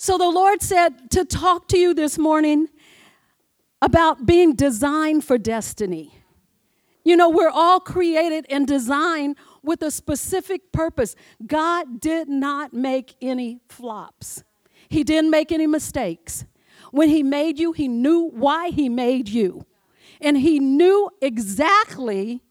So the Lord said to talk to you this morning about being designed for destiny. You know, we're all created and designed with a specific purpose. God did not make any flops, He didn't make any mistakes. When He made you, He knew why He made you. And He knew exactly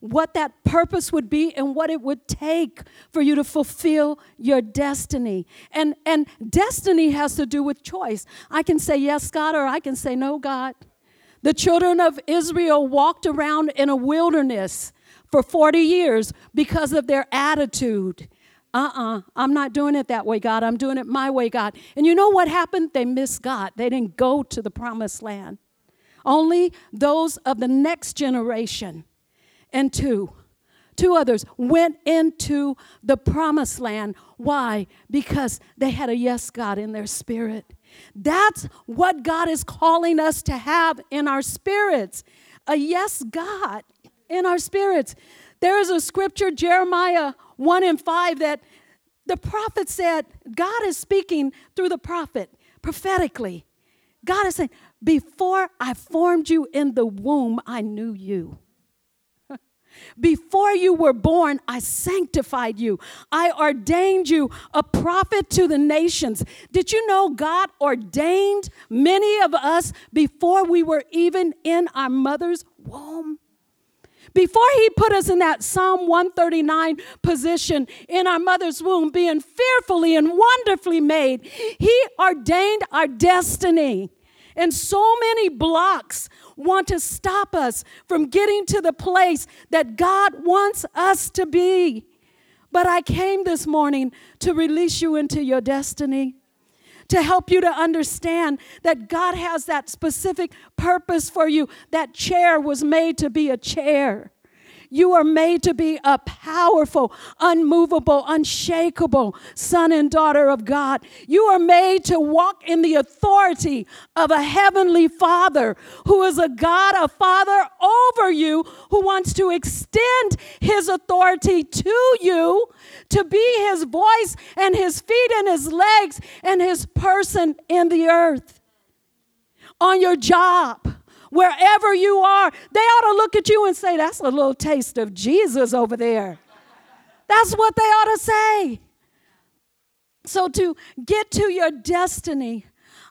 what that purpose would be and what it would take for you to fulfill your destiny. And, and destiny has to do with choice. I can say yes, God, or I can say no, God. The children of Israel walked around in a wilderness for 40 years because of their attitude. Uh uh-uh, uh, i am not doing it that way, God. I'm doing it my way, God. And you know what happened? They missed God. They didn't go to the promised land. Only those of the next generation and two, two others went into the promised land. Why? Because they had a yes God in their spirit. That's what God is calling us to have in our spirits a yes God in our spirits. There is a scripture, Jeremiah 1 and 5, that the prophet said, God is speaking through the prophet prophetically. God is saying, Before I formed you in the womb, I knew you. Before you were born, I sanctified you. I ordained you a prophet to the nations. Did you know God ordained many of us before we were even in our mother's womb? Before he put us in that Psalm 139 position in our mother's womb, being fearfully and wonderfully made, he ordained our destiny. And so many blocks want to stop us from getting to the place that God wants us to be. But I came this morning to release you into your destiny, to help you to understand that God has that specific purpose for you. That chair was made to be a chair. You are made to be a powerful, unmovable, unshakable son and daughter of God. You are made to walk in the authority of a heavenly Father who is a God, a Father over you, who wants to extend his authority to you to be his voice and his feet and his legs and his person in the earth. On your job wherever you are, they ought to look at you and say, That's a little taste of Jesus over there. That's what they ought to say. So, to get to your destiny,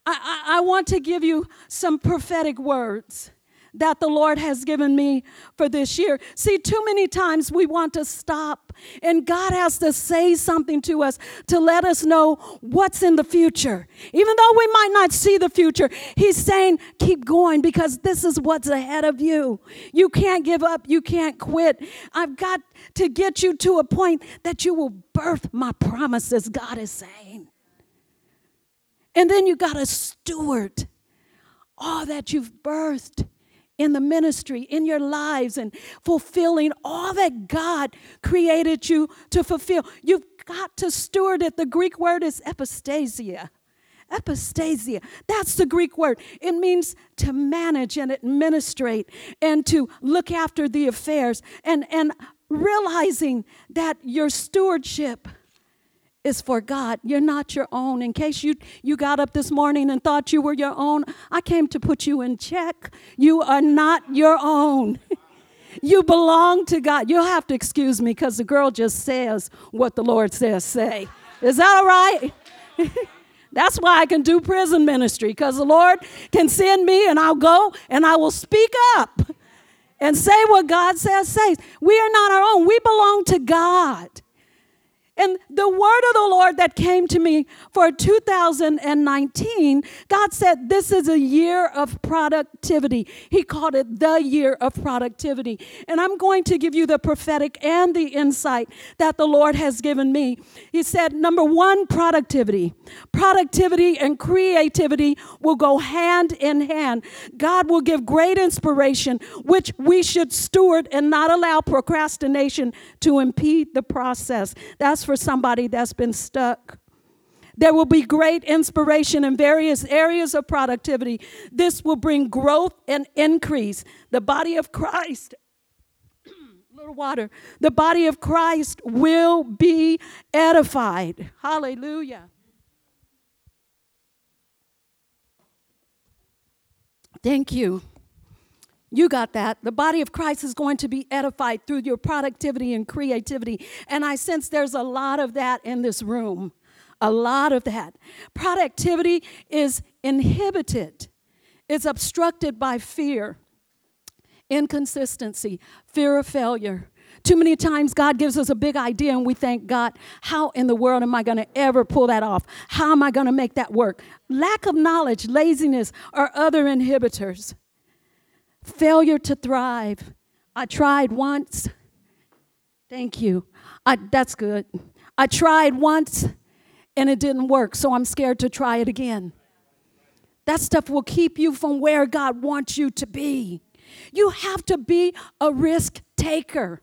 I, I, I want to give you some prophetic words that the Lord has given me for this year. See, too many times we want to stop, and God has to say something to us to let us know what's in the future. Even though we might not see the future, He's saying, keep going because this is what's ahead of you. You can't give up, you can't quit. I've got to get you to a point that you will birth my promises, God is saying. And then you got to steward all that you've birthed in the ministry, in your lives, and fulfilling all that God created you to fulfill. You've got to steward it. The Greek word is epistasia. Epistasia. That's the Greek word. It means to manage and administrate and to look after the affairs and, and realizing that your stewardship is for God. You're not your own. In case you, you got up this morning and thought you were your own, I came to put you in check. You are not your own. you belong to God. You'll have to excuse me because the girl just says what the Lord says say. Is that all right? That's why I can do prison ministry because the Lord can send me and I'll go and I will speak up and say what God says says. We are not our own. We belong to God. And the word of the Lord that came to me for 2019, God said, This is a year of productivity. He called it the year of productivity. And I'm going to give you the prophetic and the insight that the Lord has given me. He said, Number one, productivity. Productivity and creativity will go hand in hand. God will give great inspiration, which we should steward and not allow procrastination to impede the process. That's for somebody that's been stuck. There will be great inspiration in various areas of productivity. This will bring growth and increase. The body of Christ, little water, the body of Christ will be edified. Hallelujah. Thank you. You got that. The body of Christ is going to be edified through your productivity and creativity. And I sense there's a lot of that in this room. A lot of that. Productivity is inhibited, it's obstructed by fear, inconsistency, fear of failure. Too many times, God gives us a big idea and we think, God, how in the world am I going to ever pull that off? How am I going to make that work? Lack of knowledge, laziness, or other inhibitors. Failure to thrive. I tried once. Thank you. I, that's good. I tried once and it didn't work, so I'm scared to try it again. That stuff will keep you from where God wants you to be. You have to be a risk taker.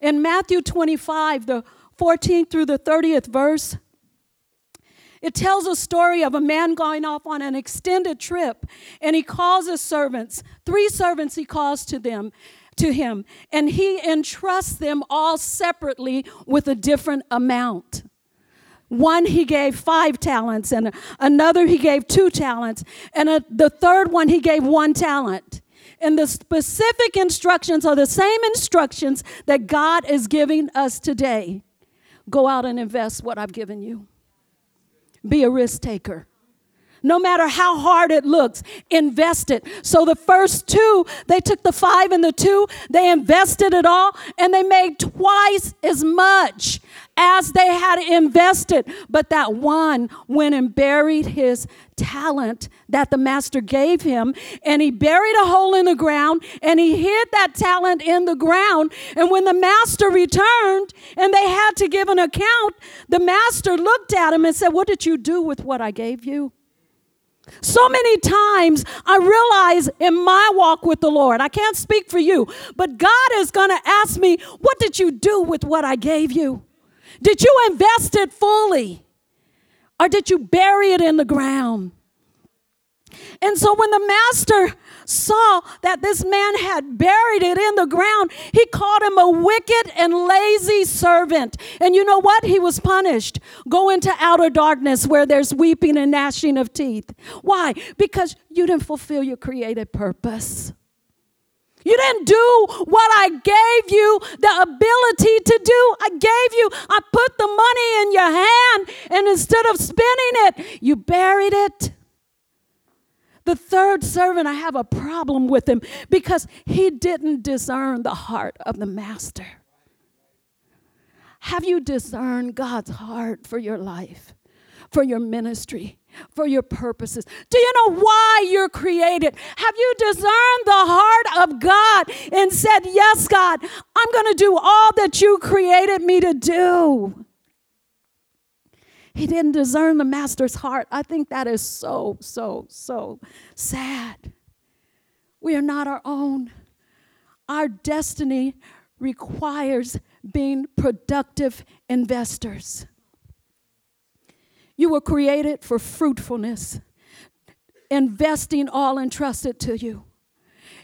In Matthew 25, the 14th through the 30th verse, it tells a story of a man going off on an extended trip, and he calls his servants. Three servants he calls to them to him, and he entrusts them all separately with a different amount. One he gave five talents, and another he gave two talents, and a, the third one he gave one talent. And the specific instructions are the same instructions that God is giving us today. Go out and invest what I've given you. Be a risk taker. No matter how hard it looks, invest it. So the first two, they took the five and the two, they invested it all, and they made twice as much as they had invested. But that one went and buried his talent that the master gave him, and he buried a hole in the ground and he hid that talent in the ground. And when the master returned and they had to give an account, the master looked at him and said, What did you do with what I gave you? So many times I realize in my walk with the Lord, I can't speak for you, but God is going to ask me, What did you do with what I gave you? Did you invest it fully? Or did you bury it in the ground? And so when the master saw that this man had buried it in the ground, he called him a wicked and lazy servant. And you know what? He was punished. Go into outer darkness where there's weeping and gnashing of teeth. Why? Because you didn't fulfill your created purpose. You didn't do what I gave you the ability to do. I gave you, I put the money in your hand, and instead of spending it, you buried it. The third servant, I have a problem with him because he didn't discern the heart of the master. Have you discerned God's heart for your life, for your ministry? for your purposes. Do you know why you're created? Have you discerned the heart of God and said, Yes, God, I'm going to do all that you created me to do? He didn't discern the master's heart. I think that is so, so, so sad. We are not our own. Our destiny requires being productive investors. You were created for fruitfulness, investing all entrusted to you.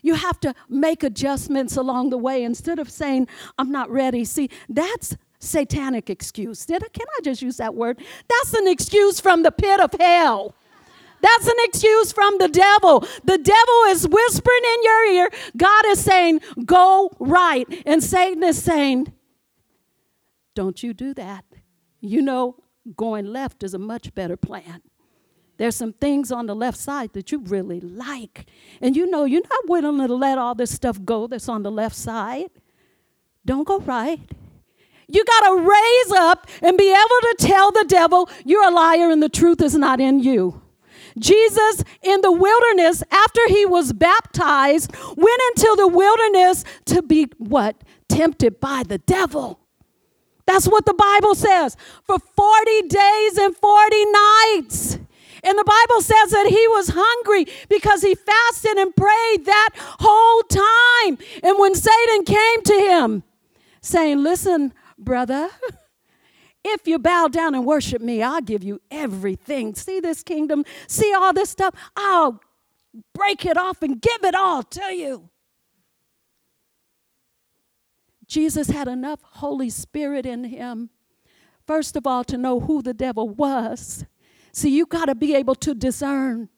You have to make adjustments along the way instead of saying, I'm not ready. See, that's satanic excuse. Did I, can I just use that word? That's an excuse from the pit of hell. That's an excuse from the devil. The devil is whispering in your ear. God is saying, go right. And Satan is saying, don't you do that. You know, going left is a much better plan. There's some things on the left side that you really like. And you know, you're not willing to let all this stuff go that's on the left side. Don't go right. You got to raise up and be able to tell the devil you're a liar and the truth is not in you. Jesus in the wilderness, after he was baptized, went into the wilderness to be what? Tempted by the devil. That's what the Bible says. For 40 days and 40 nights. And the Bible says that he was hungry because he fasted and prayed that whole time. And when Satan came to him, saying, Listen, brother, if you bow down and worship me, I'll give you everything. See this kingdom? See all this stuff? I'll break it off and give it all to you. Jesus had enough Holy Spirit in him, first of all, to know who the devil was. See, you got to be able to discern.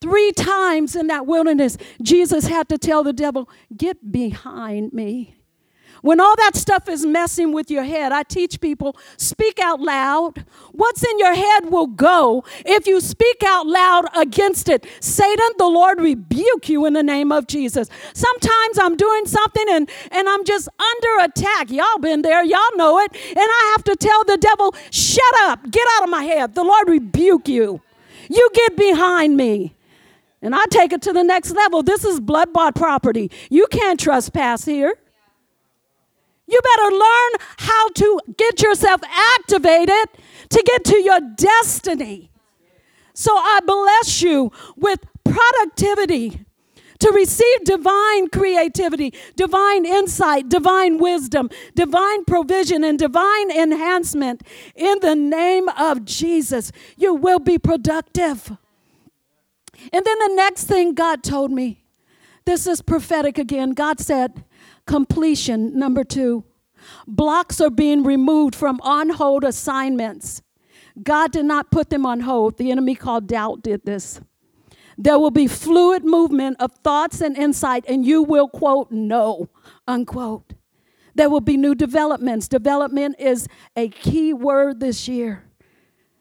Three times in that wilderness, Jesus had to tell the devil, Get behind me. When all that stuff is messing with your head, I teach people speak out loud. What's in your head will go if you speak out loud against it. Satan, the Lord rebuke you in the name of Jesus. Sometimes I'm doing something and, and I'm just under attack. Y'all been there, y'all know it. And I have to tell the devil, shut up, get out of my head. The Lord rebuke you. You get behind me. And I take it to the next level. This is blood bought property. You can't trespass here. You better learn how to get yourself activated to get to your destiny. So I bless you with productivity to receive divine creativity, divine insight, divine wisdom, divine provision, and divine enhancement in the name of Jesus. You will be productive. And then the next thing God told me, this is prophetic again. God said, completion. Number two, blocks are being removed from on hold assignments. God did not put them on hold. The enemy called doubt did this. There will be fluid movement of thoughts and insight, and you will, quote, know, unquote. There will be new developments. Development is a key word this year.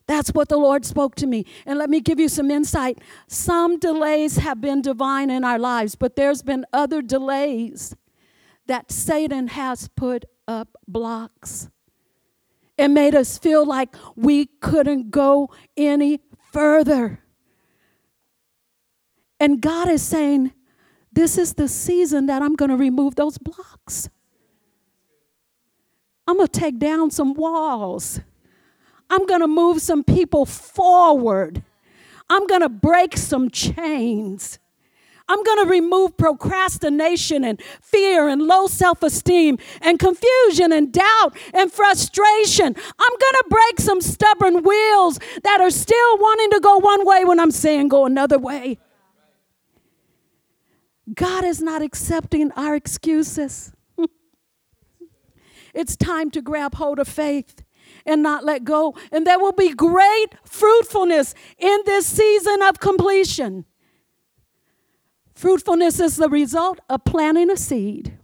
That's what the Lord spoke to me. And let me give you some insight. Some delays have been divine in our lives, but there's been other delays that Satan has put up blocks. It made us feel like we couldn't go any further. And God is saying, This is the season that I'm going to remove those blocks. I'm going to take down some walls. I'm going to move some people forward. I'm going to break some chains. I'm going to remove procrastination and fear and low self esteem and confusion and doubt and frustration. I'm going to break some stubborn wheels that are still wanting to go one way when I'm saying go another way. God is not accepting our excuses. it's time to grab hold of faith and not let go. And there will be great fruitfulness in this season of completion. Fruitfulness is the result of planting a seed,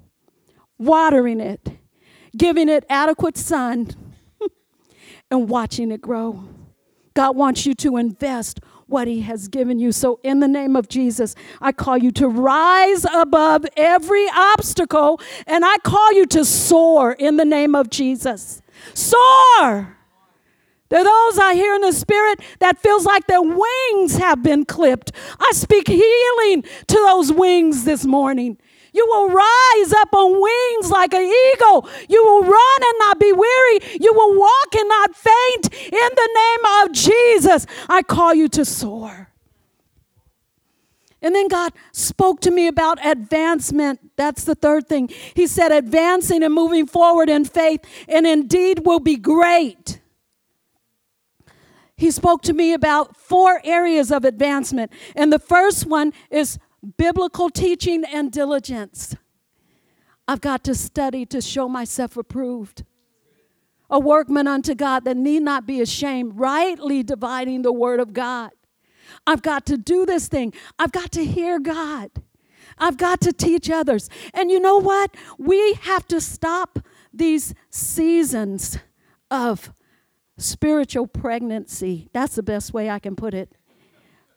watering it, giving it adequate sun, and watching it grow. God wants you to invest what He has given you. So, in the name of Jesus, I call you to rise above every obstacle and I call you to soar in the name of Jesus. Soar! There are those I hear in the spirit that feels like their wings have been clipped. I speak healing to those wings this morning. You will rise up on wings like an eagle. You will run and not be weary. You will walk and not faint. In the name of Jesus, I call you to soar. And then God spoke to me about advancement. That's the third thing. He said, advancing and moving forward in faith and indeed will be great he spoke to me about four areas of advancement. And the first one is biblical teaching and diligence. I've got to study to show myself approved. A workman unto God that need not be ashamed, rightly dividing the word of God. I've got to do this thing. I've got to hear God. I've got to teach others. And you know what? We have to stop these seasons of spiritual pregnancy. That's the best way I can put it.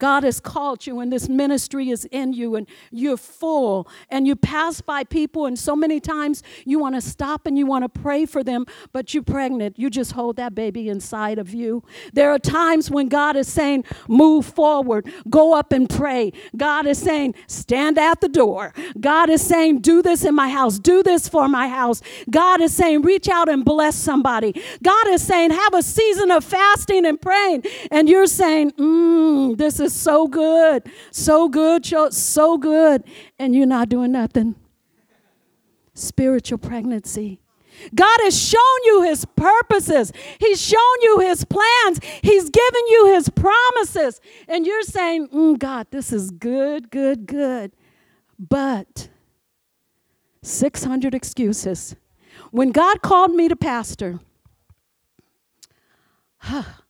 God has called you and this ministry is in you and you're full and you pass by people and so many times you want to stop and you want to pray for them, but you're pregnant. You just hold that baby inside of you. There are times when God is saying, move forward, go up and pray. God is saying, stand at the door. God is saying, do this in my house, do this for my house. God is saying, reach out and bless somebody. God is saying, have a season of fasting and praying. And you're saying, mm, this is is so good, so good, so good, and you're not doing nothing. Spiritual pregnancy. God has shown you his purposes. He's shown you his plans. He's given you his promises. And you're saying, mm, God, this is good, good, good. But 600 excuses. When God called me to pastor,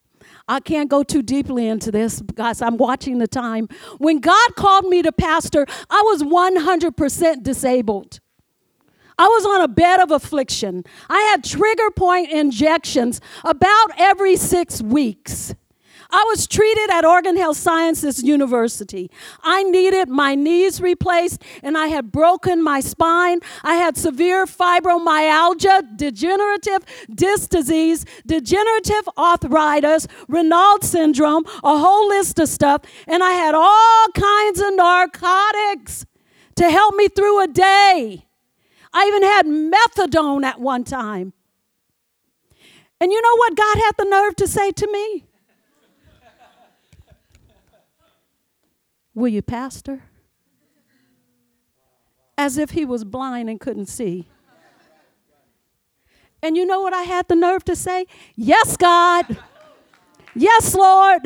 I can't go too deeply into this because I'm watching the time. When God called me to pastor, I was 100% disabled. I was on a bed of affliction. I had trigger point injections about every six weeks. I was treated at Oregon Health Sciences University. I needed my knees replaced and I had broken my spine. I had severe fibromyalgia, degenerative disc disease, degenerative arthritis, Raynaud syndrome, a whole list of stuff. And I had all kinds of narcotics to help me through a day. I even had methadone at one time. And you know what God had the nerve to say to me? Will you pastor? As if he was blind and couldn't see. And you know what I had the nerve to say? Yes, God. Yes, Lord.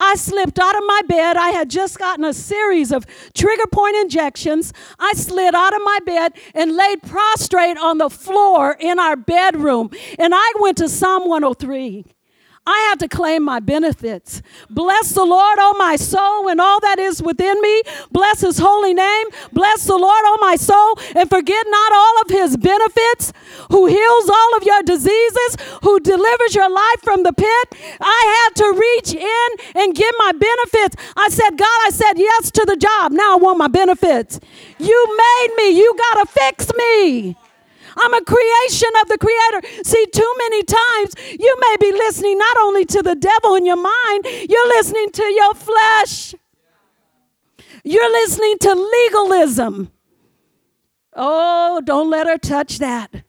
I slipped out of my bed. I had just gotten a series of trigger point injections. I slid out of my bed and laid prostrate on the floor in our bedroom. And I went to Psalm 103. I had to claim my benefits. Bless the Lord, oh my soul, and all that is within me. Bless his holy name. Bless the Lord, oh my soul, and forget not all of his benefits, who heals all of your diseases, who delivers your life from the pit. I had to reach in and get my benefits. I said, God, I said yes to the job. Now I want my benefits. You made me. You got to fix me. I'm a creation of the Creator. See, too many times you may be listening not only to the devil in your mind, you're listening to your flesh. You're listening to legalism. Oh, don't let her touch that.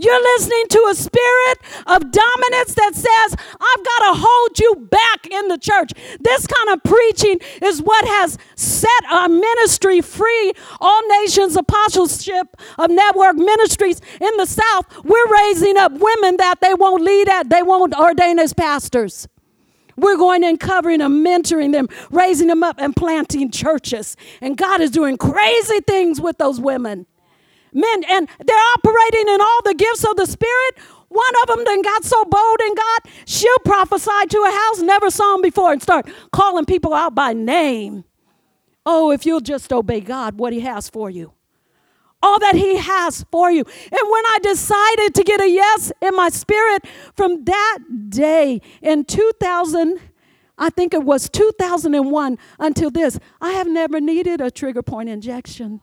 You're listening to a spirit of dominance that says, I've got to hold you back in the church. This kind of preaching is what has set our ministry free. All Nations Apostleship of Network Ministries in the South, we're raising up women that they won't lead at, they won't ordain as pastors. We're going and covering them, mentoring them, raising them up, and planting churches. And God is doing crazy things with those women. Men, and they're operating in all the gifts of the Spirit. One of them then got so bold in God, she'll prophesy to a house never saw him before and start calling people out by name. Oh, if you'll just obey God, what He has for you. All that He has for you. And when I decided to get a yes in my spirit from that day in 2000, I think it was 2001 until this, I have never needed a trigger point injection.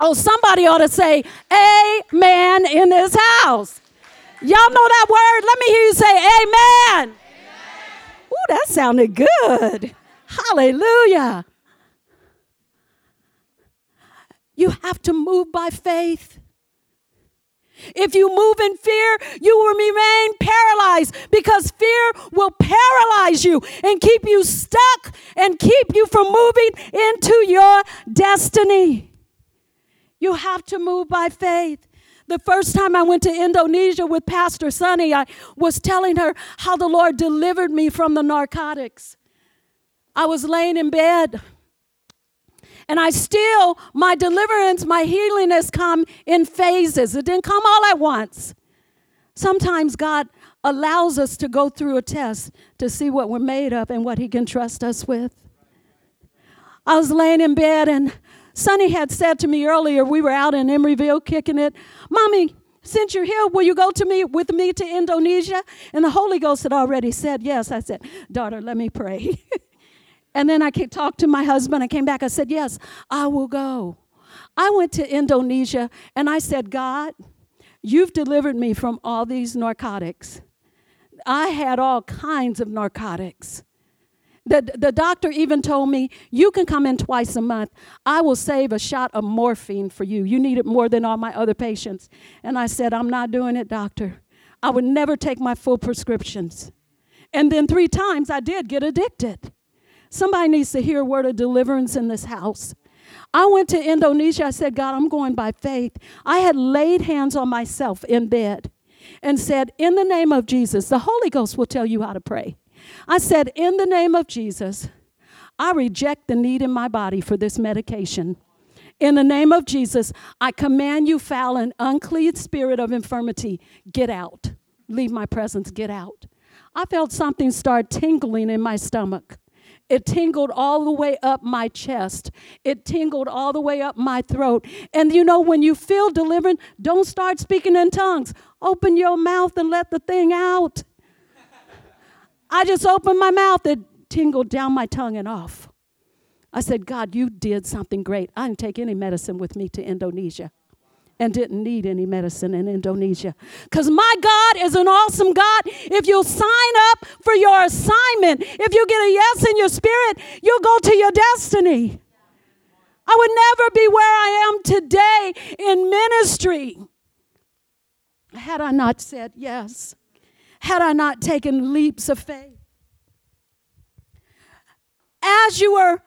Oh, somebody ought to say amen in this house. Y'all know that word? Let me hear you say amen. amen. Ooh, that sounded good. Hallelujah. You have to move by faith. If you move in fear, you will remain paralyzed because fear will paralyze you and keep you stuck and keep you from moving into your destiny. You have to move by faith. The first time I went to Indonesia with Pastor Sunny, I was telling her how the Lord delivered me from the narcotics. I was laying in bed. And I still, my deliverance, my healing has come in phases. It didn't come all at once. Sometimes God allows us to go through a test to see what we're made of and what He can trust us with. I was laying in bed and Sonny had said to me earlier, we were out in Emeryville kicking it, Mommy, since you're here, will you go to me with me to Indonesia? And the Holy Ghost had already said yes. I said, Daughter, let me pray. and then I talked to my husband. I came back. I said, Yes, I will go. I went to Indonesia and I said, God, you've delivered me from all these narcotics. I had all kinds of narcotics. The, the doctor even told me, You can come in twice a month. I will save a shot of morphine for you. You need it more than all my other patients. And I said, I'm not doing it, doctor. I would never take my full prescriptions. And then three times I did get addicted. Somebody needs to hear a word of deliverance in this house. I went to Indonesia. I said, God, I'm going by faith. I had laid hands on myself in bed and said, In the name of Jesus, the Holy Ghost will tell you how to pray. I said, In the name of Jesus, I reject the need in my body for this medication. In the name of Jesus, I command you, foul and unclean spirit of infirmity, get out. Leave my presence, get out. I felt something start tingling in my stomach. It tingled all the way up my chest. It tingled all the way up my throat. And you know, when you feel deliverance, don't start speaking in tongues. Open your mouth and let the thing out. I just opened my mouth. It tingled down my tongue and off. I said, God, you did something great. I didn't take any medicine with me to Indonesia and didn't need any medicine in Indonesia. Because my God is an awesome God. If you'll sign up for your assignment, if you get a yes in your spirit, you'll go to your destiny. I would never be where I am today in ministry had I not said yes, had I not taken leaps of faith. As you are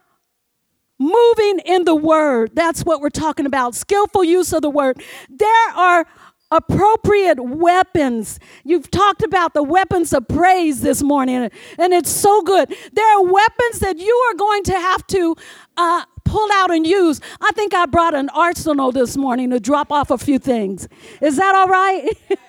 moving in the word. That's what we're talking about. Skillful use of the word. There are appropriate weapons. You've talked about the weapons of praise this morning, and it's so good. There are weapons that you are going to have to uh, pull out and use. I think I brought an arsenal this morning to drop off a few things. Is that all right?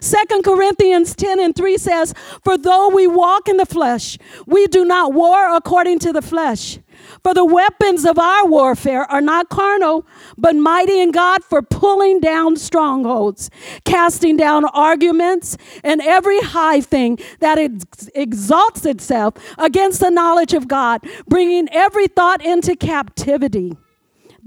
Second Corinthians 10 and 3 says, For though we walk in the flesh, we do not war according to the flesh. For the weapons of our warfare are not carnal, but mighty in God for pulling down strongholds, casting down arguments and every high thing that ex- exalts itself against the knowledge of God, bringing every thought into captivity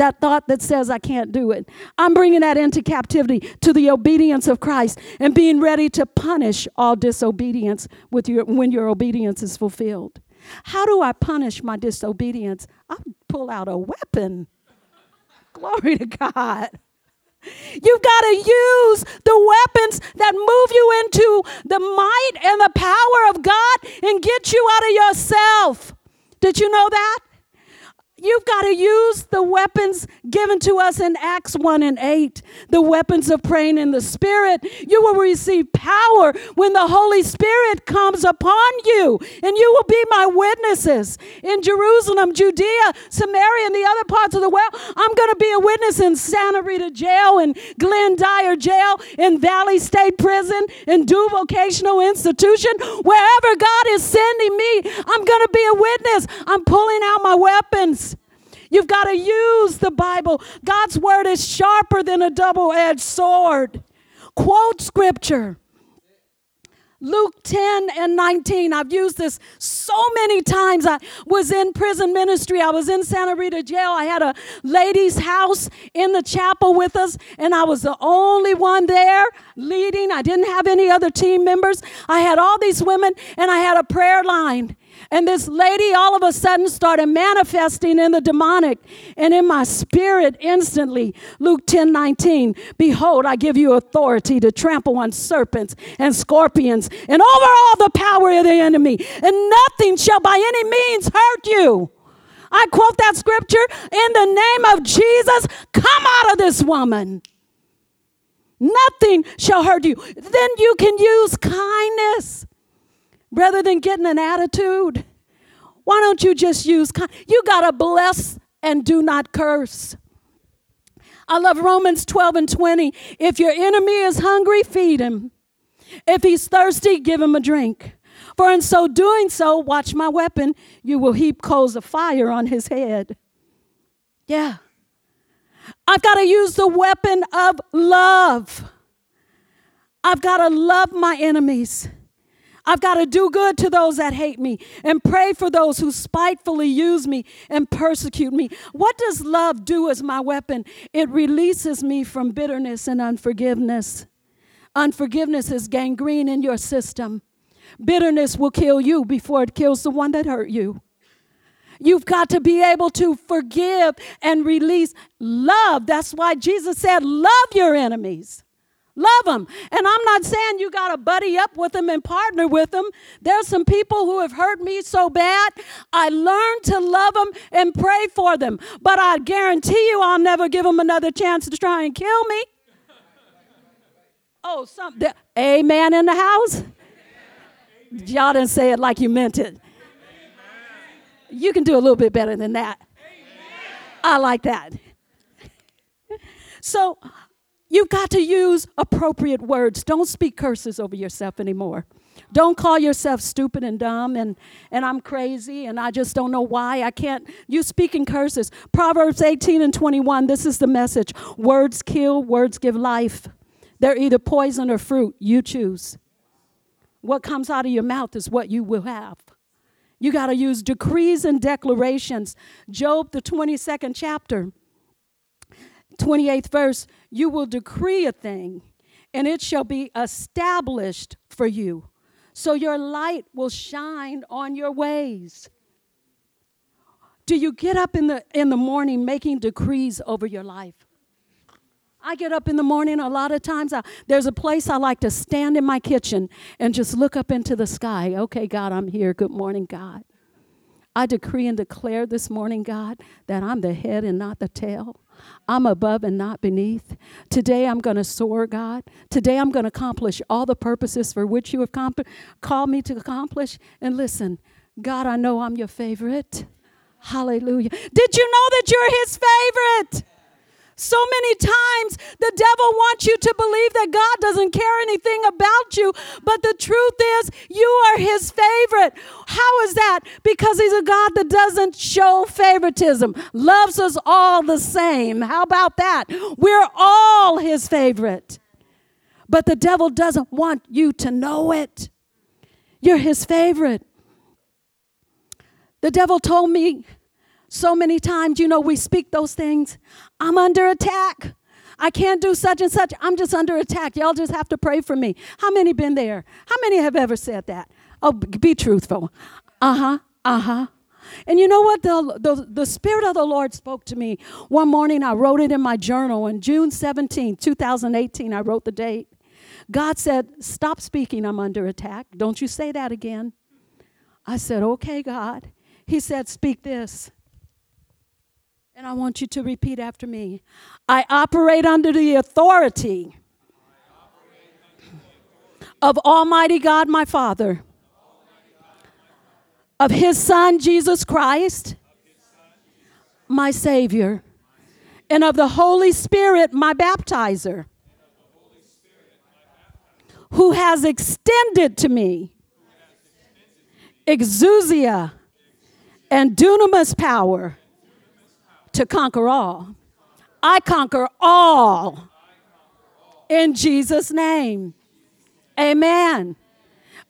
that thought that says I can't do it. I'm bringing that into captivity to the obedience of Christ and being ready to punish all disobedience with your, when your obedience is fulfilled. How do I punish my disobedience? I pull out a weapon. Glory to God. You've got to use the weapons that move you into the might and the power of God and get you out of yourself. Did you know that? You've got to use the weapons given to us in Acts 1 and 8, the weapons of praying in the Spirit. You will receive power when the Holy Spirit comes upon you, and you will be my witnesses in Jerusalem, Judea, Samaria, and the other parts of the world. I'm going to be a witness in Santa Rita Jail, in Glenn Dyer Jail, in Valley State Prison, in Deuel Vocational Institution, wherever God is sending me, I'm going to be a witness. I'm pulling out my weapons. You've got to use the Bible. God's word is sharper than a double edged sword. Quote scripture. Luke 10 and 19. I've used this so many times. I was in prison ministry. I was in Santa Rita jail. I had a lady's house in the chapel with us, and I was the only one there leading. I didn't have any other team members. I had all these women, and I had a prayer line. And this lady all of a sudden started manifesting in the demonic and in my spirit instantly. Luke 10 19. Behold, I give you authority to trample on serpents and scorpions and over all the power of the enemy, and nothing shall by any means hurt you. I quote that scripture in the name of Jesus come out of this woman. Nothing shall hurt you. Then you can use kindness rather than getting an attitude? Why don't you just use, you got to bless and do not curse. I love Romans 12 and 20. If your enemy is hungry, feed him. If he's thirsty, give him a drink. For in so doing so, watch my weapon, you will heap coals of fire on his head. Yeah. I've got to use the weapon of love. I've got to love my enemies. I've got to do good to those that hate me and pray for those who spitefully use me and persecute me. What does love do as my weapon? It releases me from bitterness and unforgiveness. Unforgiveness is gangrene in your system. Bitterness will kill you before it kills the one that hurt you. You've got to be able to forgive and release love. That's why Jesus said, Love your enemies. Love them. And I'm not saying you got to buddy up with them and partner with them. There's some people who have hurt me so bad. I learned to love them and pray for them. But I guarantee you I'll never give them another chance to try and kill me. Oh, something. Amen in the house? Y'all didn't say it like you meant it. You can do a little bit better than that. I like that. So, You've got to use appropriate words. Don't speak curses over yourself anymore. Don't call yourself stupid and dumb and, and I'm crazy and I just don't know why. I can't. You speak in curses. Proverbs 18 and 21, this is the message words kill, words give life. They're either poison or fruit. You choose. What comes out of your mouth is what you will have. You got to use decrees and declarations. Job, the 22nd chapter, 28th verse, you will decree a thing and it shall be established for you. So your light will shine on your ways. Do you get up in the in the morning making decrees over your life? I get up in the morning a lot of times. I, there's a place I like to stand in my kitchen and just look up into the sky. Okay, God, I'm here. Good morning, God. I decree and declare this morning, God, that I'm the head and not the tail. I'm above and not beneath. Today I'm going to soar, God. Today I'm going to accomplish all the purposes for which you have comp- called me to accomplish. And listen, God, I know I'm your favorite. Hallelujah. Did you know that you're his favorite? So many times the devil wants you to believe that God doesn't care anything about you, but the truth is you are his favorite. How is that? Because he's a God that doesn't show favoritism, loves us all the same. How about that? We're all his favorite. But the devil doesn't want you to know it. You're his favorite. The devil told me so many times, you know, we speak those things. I'm under attack. I can't do such and such. I'm just under attack. Y'all just have to pray for me. How many been there? How many have ever said that? Oh, be truthful. Uh huh. Uh huh. And you know what? The, the, the Spirit of the Lord spoke to me one morning. I wrote it in my journal on June 17, 2018. I wrote the date. God said, Stop speaking. I'm under attack. Don't you say that again. I said, Okay, God. He said, Speak this. And I want you to repeat after me. I operate under the authority of Almighty God, my Father, of His Son, Jesus Christ, my Savior, and of the Holy Spirit, my baptizer, who has extended to me exousia and dunamis power to conquer all. I conquer all in Jesus' name. Amen.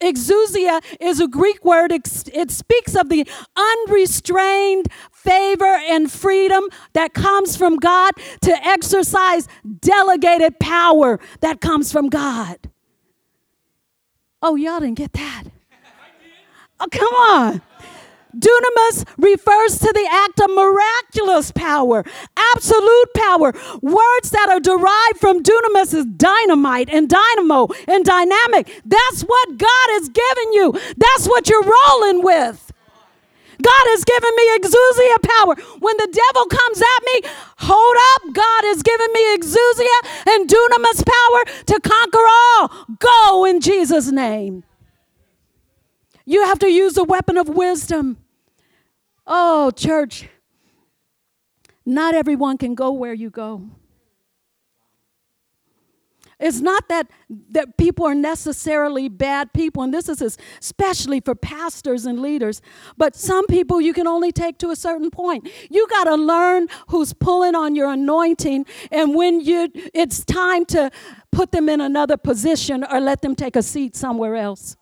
Exousia is a Greek word. It speaks of the unrestrained favor and freedom that comes from God to exercise delegated power that comes from God. Oh, y'all didn't get that. Oh, come on. Dunamis refers to the act of miraculous power, absolute power. Words that are derived from dunamis is dynamite and dynamo and dynamic. That's what God has given you. That's what you're rolling with. God has given me exousia power. When the devil comes at me, hold up. God has given me exousia and dunamis power to conquer all. Go in Jesus' name. You have to use the weapon of wisdom. Oh, church, not everyone can go where you go. It's not that, that people are necessarily bad people, and this is especially for pastors and leaders, but some people you can only take to a certain point. You got to learn who's pulling on your anointing, and when you it's time to put them in another position or let them take a seat somewhere else.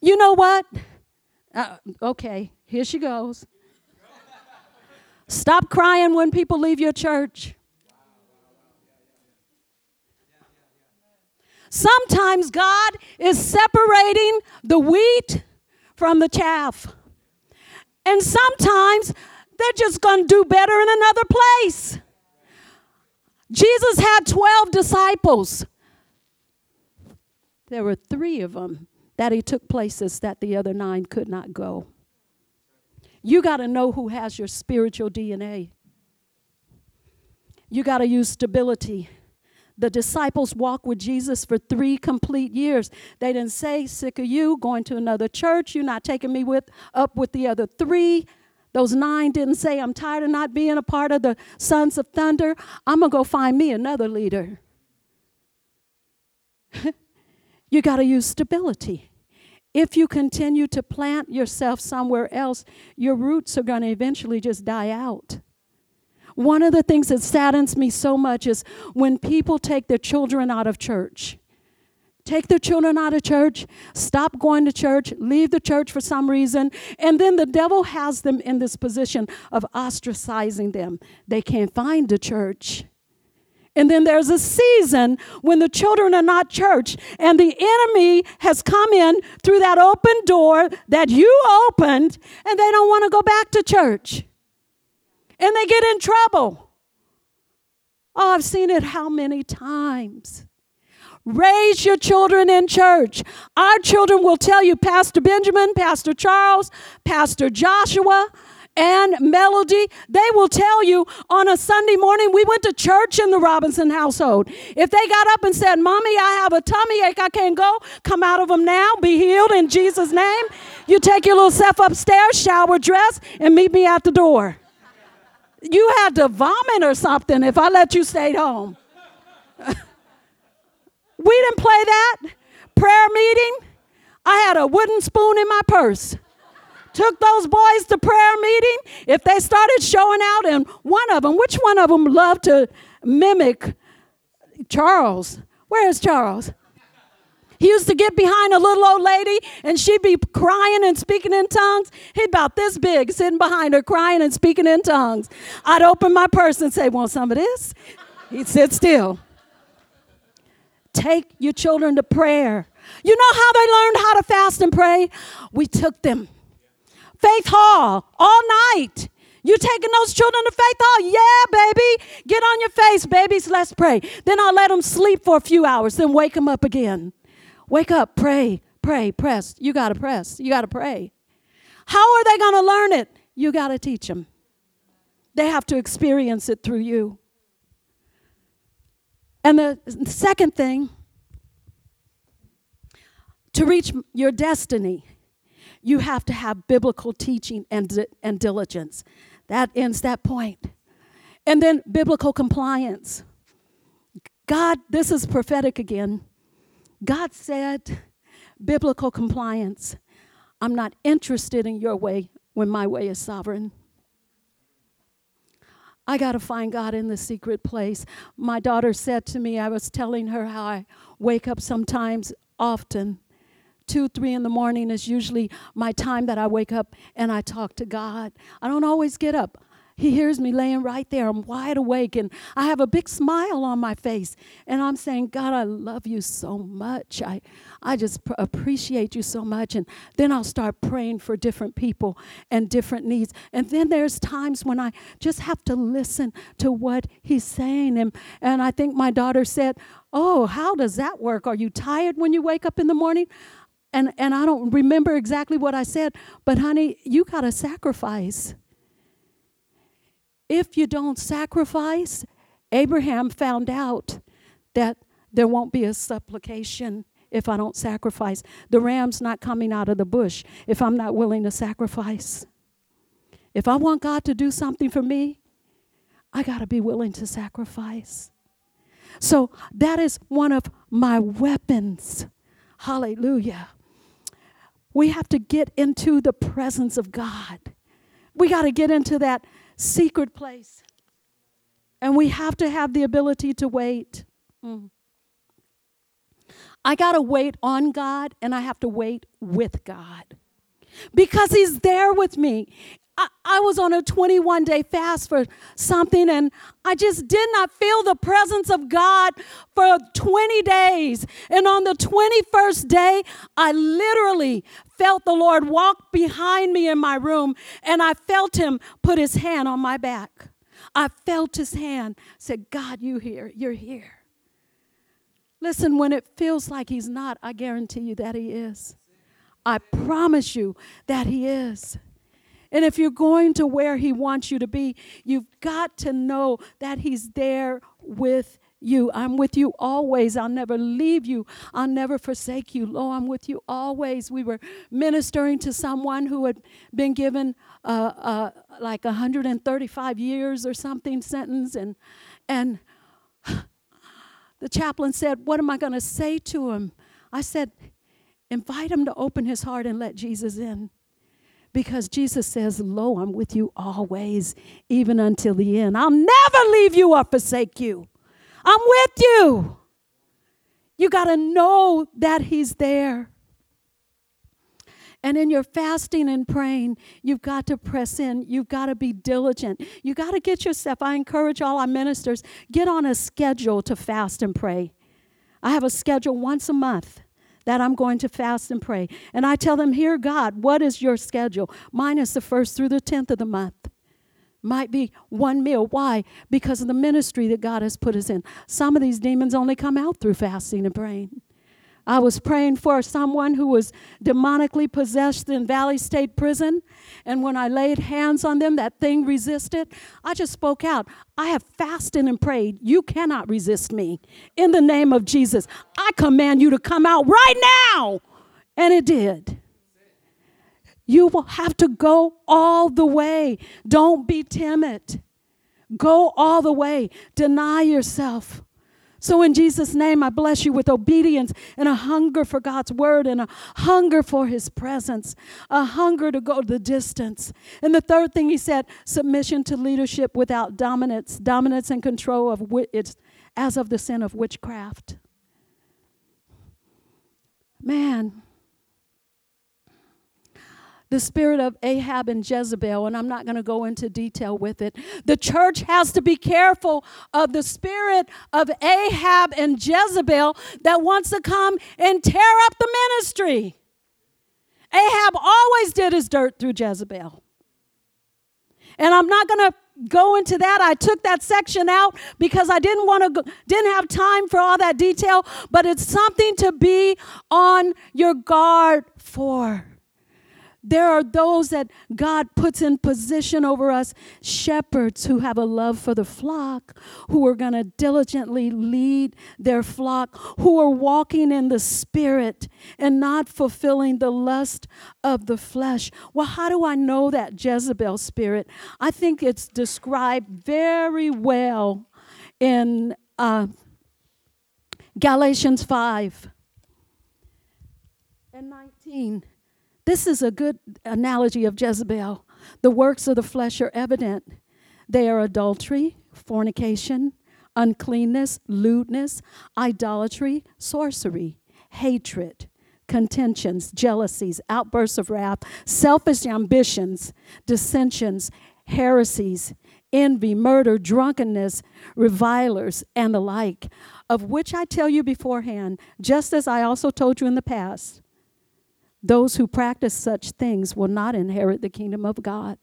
You know what? Uh, okay, here she goes. Stop crying when people leave your church. Sometimes God is separating the wheat from the chaff. And sometimes they're just going to do better in another place. Jesus had 12 disciples. There were three of them that he took places that the other nine could not go. You got to know who has your spiritual DNA. You got to use stability. The disciples walked with Jesus for three complete years. They didn't say, Sick of you, going to another church. You're not taking me with, up with the other three. Those nine didn't say, I'm tired of not being a part of the sons of thunder. I'm going to go find me another leader. You got to use stability. If you continue to plant yourself somewhere else, your roots are going to eventually just die out. One of the things that saddens me so much is when people take their children out of church. Take their children out of church, stop going to church, leave the church for some reason, and then the devil has them in this position of ostracizing them. They can't find a church. And then there's a season when the children are not church, and the enemy has come in through that open door that you opened, and they don't want to go back to church. And they get in trouble. Oh, I've seen it how many times. Raise your children in church. Our children will tell you, Pastor Benjamin, Pastor Charles, Pastor Joshua, and Melody, they will tell you on a Sunday morning, we went to church in the Robinson household. If they got up and said, Mommy, I have a tummy ache, I can't go, come out of them now, be healed in Jesus' name. You take your little self upstairs, shower, dress, and meet me at the door. You had to vomit or something if I let you stay home. we didn't play that. Prayer meeting, I had a wooden spoon in my purse took those boys to prayer meeting, if they started showing out, and one of them, which one of them loved to mimic Charles? Where is Charles? He used to get behind a little old lady and she'd be crying and speaking in tongues. He'd about this big sitting behind her crying and speaking in tongues. I'd open my purse and say, Want some of this? He'd sit still. Take your children to prayer. You know how they learned how to fast and pray? We took them Faith Hall all night. You taking those children to Faith Hall? Yeah, baby. Get on your face, babies. Let's pray. Then I'll let them sleep for a few hours, then wake them up again. Wake up, pray, pray, press. You got to press. You got to pray. How are they going to learn it? You got to teach them. They have to experience it through you. And the second thing, to reach your destiny, you have to have biblical teaching and, and diligence. That ends that point. And then biblical compliance. God, this is prophetic again. God said, biblical compliance. I'm not interested in your way when my way is sovereign. I got to find God in the secret place. My daughter said to me, I was telling her how I wake up sometimes often two, three in the morning is usually my time that I wake up and I talk to God. I don't always get up. He hears me laying right there. I'm wide awake and I have a big smile on my face. And I'm saying, God, I love you so much. I, I just pr- appreciate you so much. And then I'll start praying for different people and different needs. And then there's times when I just have to listen to what He's saying. And, and I think my daughter said, Oh, how does that work? Are you tired when you wake up in the morning? And, and I don't remember exactly what I said, but honey, you got to sacrifice. If you don't sacrifice, Abraham found out that there won't be a supplication if I don't sacrifice. The ram's not coming out of the bush if I'm not willing to sacrifice. If I want God to do something for me, I got to be willing to sacrifice. So that is one of my weapons. Hallelujah. We have to get into the presence of God. We got to get into that secret place. And we have to have the ability to wait. Mm. I got to wait on God and I have to wait with God because He's there with me. I, was on a 21 day fast for something and I just did not feel the presence of God for 20 days. And on the 21st day, I literally felt the Lord walk behind me in my room and I felt Him put His hand on my back. I felt His hand, said, God, you here, you're here. Listen, when it feels like He's not, I guarantee you that He is. I promise you that He is. And if you're going to where He wants you to be, you've got to know that He's there with you. I'm with you always. I'll never leave you. I'll never forsake you. Lo, I'm with you always. We were ministering to someone who had been given uh, uh, like 135 years or something sentence, and and the chaplain said, "What am I going to say to him?" I said, invite him to open his heart and let Jesus in. Because Jesus says, Lo, I'm with you always, even until the end. I'll never leave you or forsake you. I'm with you. You got to know that He's there. And in your fasting and praying, you've got to press in. You've got to be diligent. You got to get yourself, I encourage all our ministers, get on a schedule to fast and pray. I have a schedule once a month that I'm going to fast and pray. And I tell them, Here, God, what is your schedule? Mine is the first through the 10th of the month. Might be one meal. Why? Because of the ministry that God has put us in. Some of these demons only come out through fasting and praying. I was praying for someone who was demonically possessed in Valley State Prison. And when I laid hands on them, that thing resisted. I just spoke out. I have fasted and prayed. You cannot resist me. In the name of Jesus, I command you to come out right now. And it did. You will have to go all the way. Don't be timid. Go all the way. Deny yourself. So, in Jesus' name, I bless you with obedience and a hunger for God's word and a hunger for his presence, a hunger to go the distance. And the third thing he said submission to leadership without dominance, dominance and control of it's as of the sin of witchcraft. Man, the spirit of Ahab and Jezebel, and I'm not going to go into detail with it. The church has to be careful of the spirit of Ahab and Jezebel that wants to come and tear up the ministry. Ahab always did his dirt through Jezebel. And I'm not going to go into that. I took that section out because I didn't want to didn't have time for all that detail, but it's something to be on your guard for. There are those that God puts in position over us, shepherds who have a love for the flock, who are going to diligently lead their flock, who are walking in the spirit and not fulfilling the lust of the flesh. Well, how do I know that Jezebel spirit? I think it's described very well in uh, Galatians 5 and 19. This is a good analogy of Jezebel. The works of the flesh are evident. They are adultery, fornication, uncleanness, lewdness, idolatry, sorcery, hatred, contentions, jealousies, outbursts of wrath, selfish ambitions, dissensions, heresies, envy, murder, drunkenness, revilers, and the like, of which I tell you beforehand, just as I also told you in the past those who practice such things will not inherit the kingdom of God.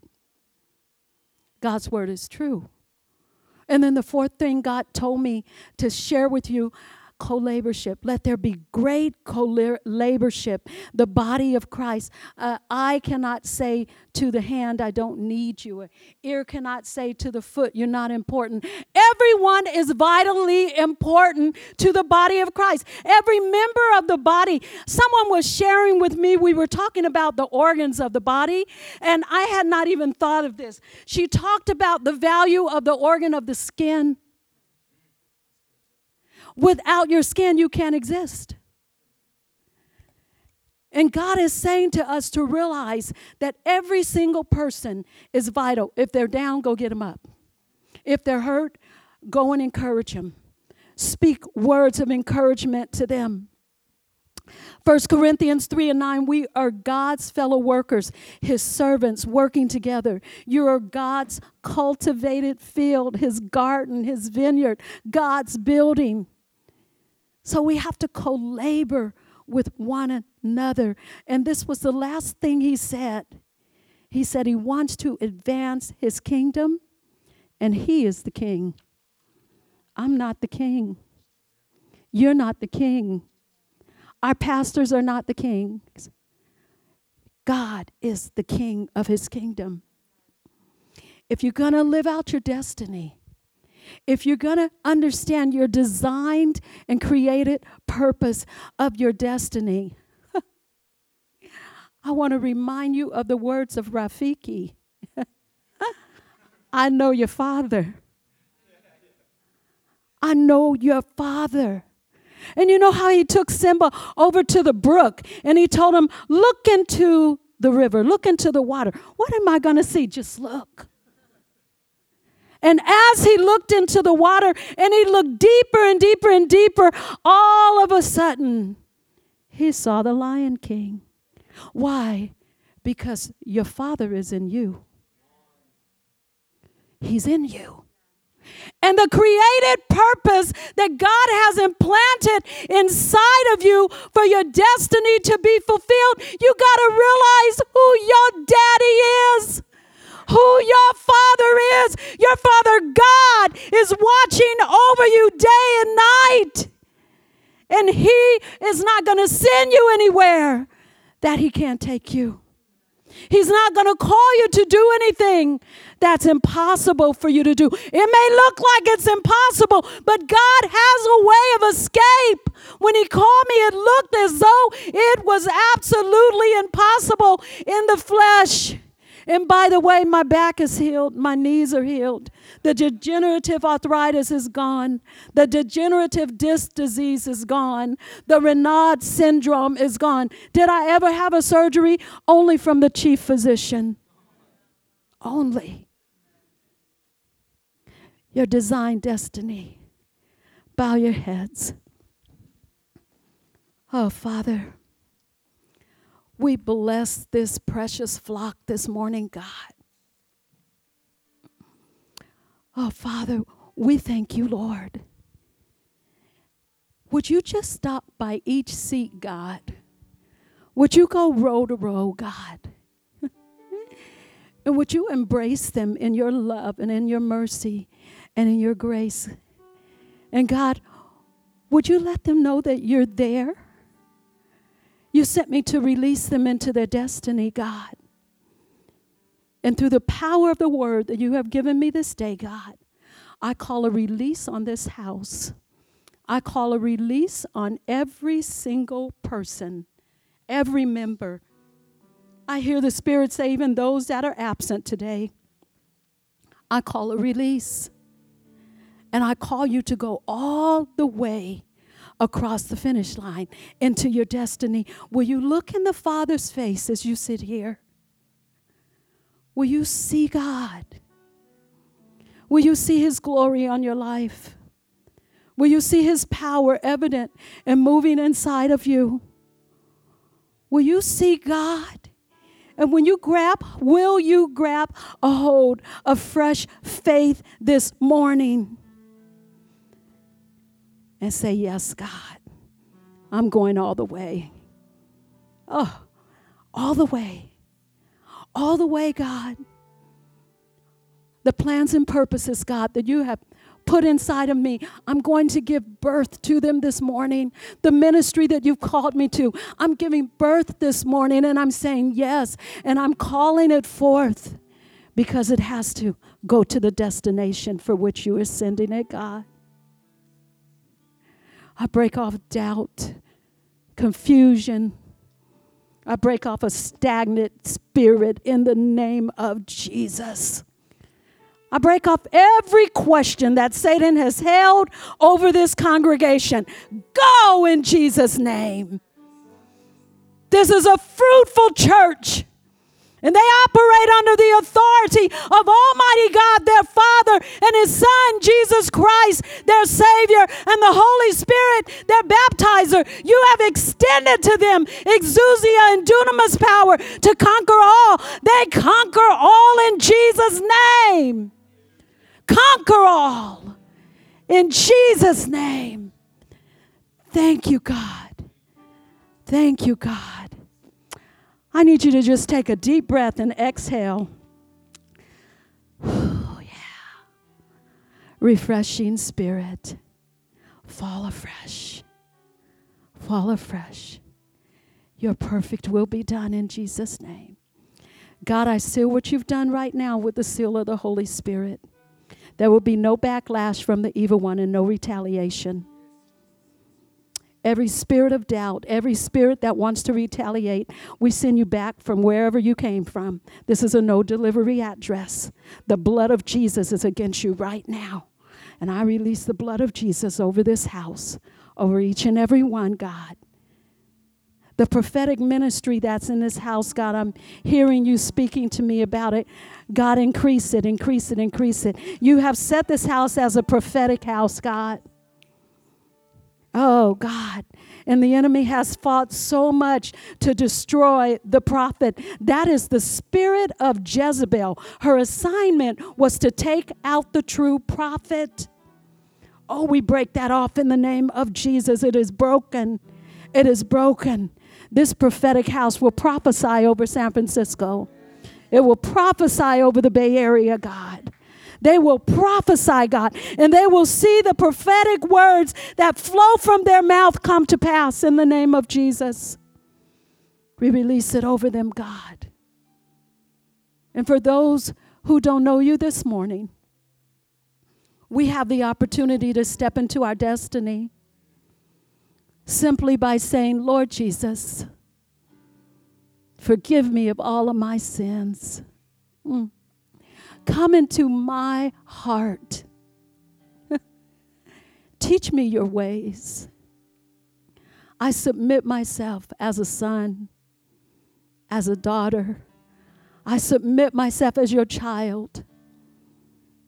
God's word is true. And then the fourth thing God told me to share with you co laborship. Let there be great co laborship. The body of Christ. Uh, eye cannot say to the hand, I don't need you. ear cannot say to the foot, You're not important. Everyone is vitally important to the body of Christ. Every member of the body. Someone was sharing with me, we were talking about the organs of the body, and I had not even thought of this. She talked about the value of the organ of the skin. Without your skin, you can't exist. And God is saying to us to realize that every single person is vital. If they're down, go get them up. If they're hurt, go and encourage them. Speak words of encouragement to them. 1 Corinthians 3 and 9, we are God's fellow workers, his servants working together. You are God's cultivated field, his garden, his vineyard, God's building. So we have to co labor with one another. And this was the last thing he said. He said he wants to advance his kingdom, and he is the king. I'm not the king. You're not the king. Our pastors are not the kings. God is the king of his kingdom. If you're going to live out your destiny, if you're going to understand your designed and created purpose of your destiny, I want to remind you of the words of Rafiki. I know your father. I know your father. And you know how he took Simba over to the brook and he told him, Look into the river, look into the water. What am I going to see? Just look. And as he looked into the water and he looked deeper and deeper and deeper, all of a sudden he saw the Lion King. Why? Because your Father is in you. He's in you. And the created purpose that God has implanted inside of you for your destiny to be fulfilled, you got to realize who your daddy is who your father is. Your father God is watching over you day and night. And he is not going to send you anywhere that he can't take you. He's not going to call you to do anything that's impossible for you to do. It may look like it's impossible, but God has a way of escape. When He called me, it looked as though it was absolutely impossible in the flesh. And by the way, my back is healed, my knees are healed. The degenerative arthritis is gone. The degenerative disc disease is gone. The Raynaud syndrome is gone. Did I ever have a surgery? Only from the chief physician. Only. Your designed destiny. Bow your heads. Oh, Father. We bless this precious flock this morning, God. Oh, Father, we thank you, Lord. Would you just stop by each seat, God? Would you go row to row, God? and would you embrace them in your love and in your mercy and in your grace? And God, would you let them know that you're there? You sent me to release them into their destiny, God. And through the power of the word that you have given me this day, God, I call a release on this house. I call a release on every single person, every member. I hear the Spirit say, even those that are absent today, I call a release. And I call you to go all the way across the finish line into your destiny. Will you look in the Father's face as you sit here? Will you see God? Will you see His glory on your life? Will you see His power evident and moving inside of you? Will you see God? And when you grab, will you grab a hold of fresh faith this morning? And say, Yes, God, I'm going all the way. Oh, all the way. All the way, God. The plans and purposes, God, that you have put inside of me. I'm going to give birth to them this morning. The ministry that you've called me to, I'm giving birth this morning and I'm saying yes and I'm calling it forth because it has to go to the destination for which you are sending it, God. I break off doubt, confusion. I break off a stagnant spirit in the name of Jesus. I break off every question that Satan has held over this congregation. Go in Jesus' name. This is a fruitful church. And they operate under the authority of Almighty God, their Father, and His Son, Jesus Christ, their Savior, and the Holy Spirit, their baptizer. You have extended to them exousia and dunamis power to conquer all. They conquer all in Jesus' name. Conquer all in Jesus' name. Thank you, God. Thank you, God. I need you to just take a deep breath and exhale. Oh, yeah. Refreshing spirit. Fall afresh. Fall afresh. Your perfect will be done in Jesus' name. God, I seal what you've done right now with the seal of the Holy Spirit. There will be no backlash from the evil one and no retaliation every spirit of doubt, every spirit that wants to retaliate, we send you back from wherever you came from. This is a no delivery address. The blood of Jesus is against you right now. And I release the blood of Jesus over this house, over each and every one, God. The prophetic ministry that's in this house, God, I'm hearing you speaking to me about it. God, increase it, increase it, increase it. You have set this house as a prophetic house, God. Oh, God. And the enemy has fought so much to destroy the prophet. That is the spirit of Jezebel. Her assignment was to take out the true prophet. Oh, we break that off in the name of Jesus. It is broken. It is broken. This prophetic house will prophesy over San Francisco. It will prophesy over the Bay Area, God. They will prophesy, God, and they will see the prophetic words that flow from their mouth come to pass in the name of Jesus. We release it over them, God. And for those who don't know you this morning, we have the opportunity to step into our destiny simply by saying, Lord Jesus, forgive me of all of my sins. Mm. Come into my heart. Teach me your ways. I submit myself as a son, as a daughter. I submit myself as your child.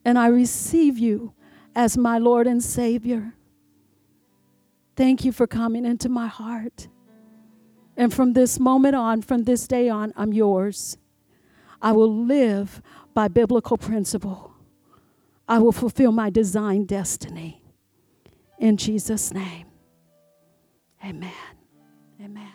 And I receive you as my Lord and Savior. Thank you for coming into my heart. And from this moment on, from this day on, I'm yours. I will live by biblical principle. I will fulfill my design destiny. In Jesus' name, amen. Amen.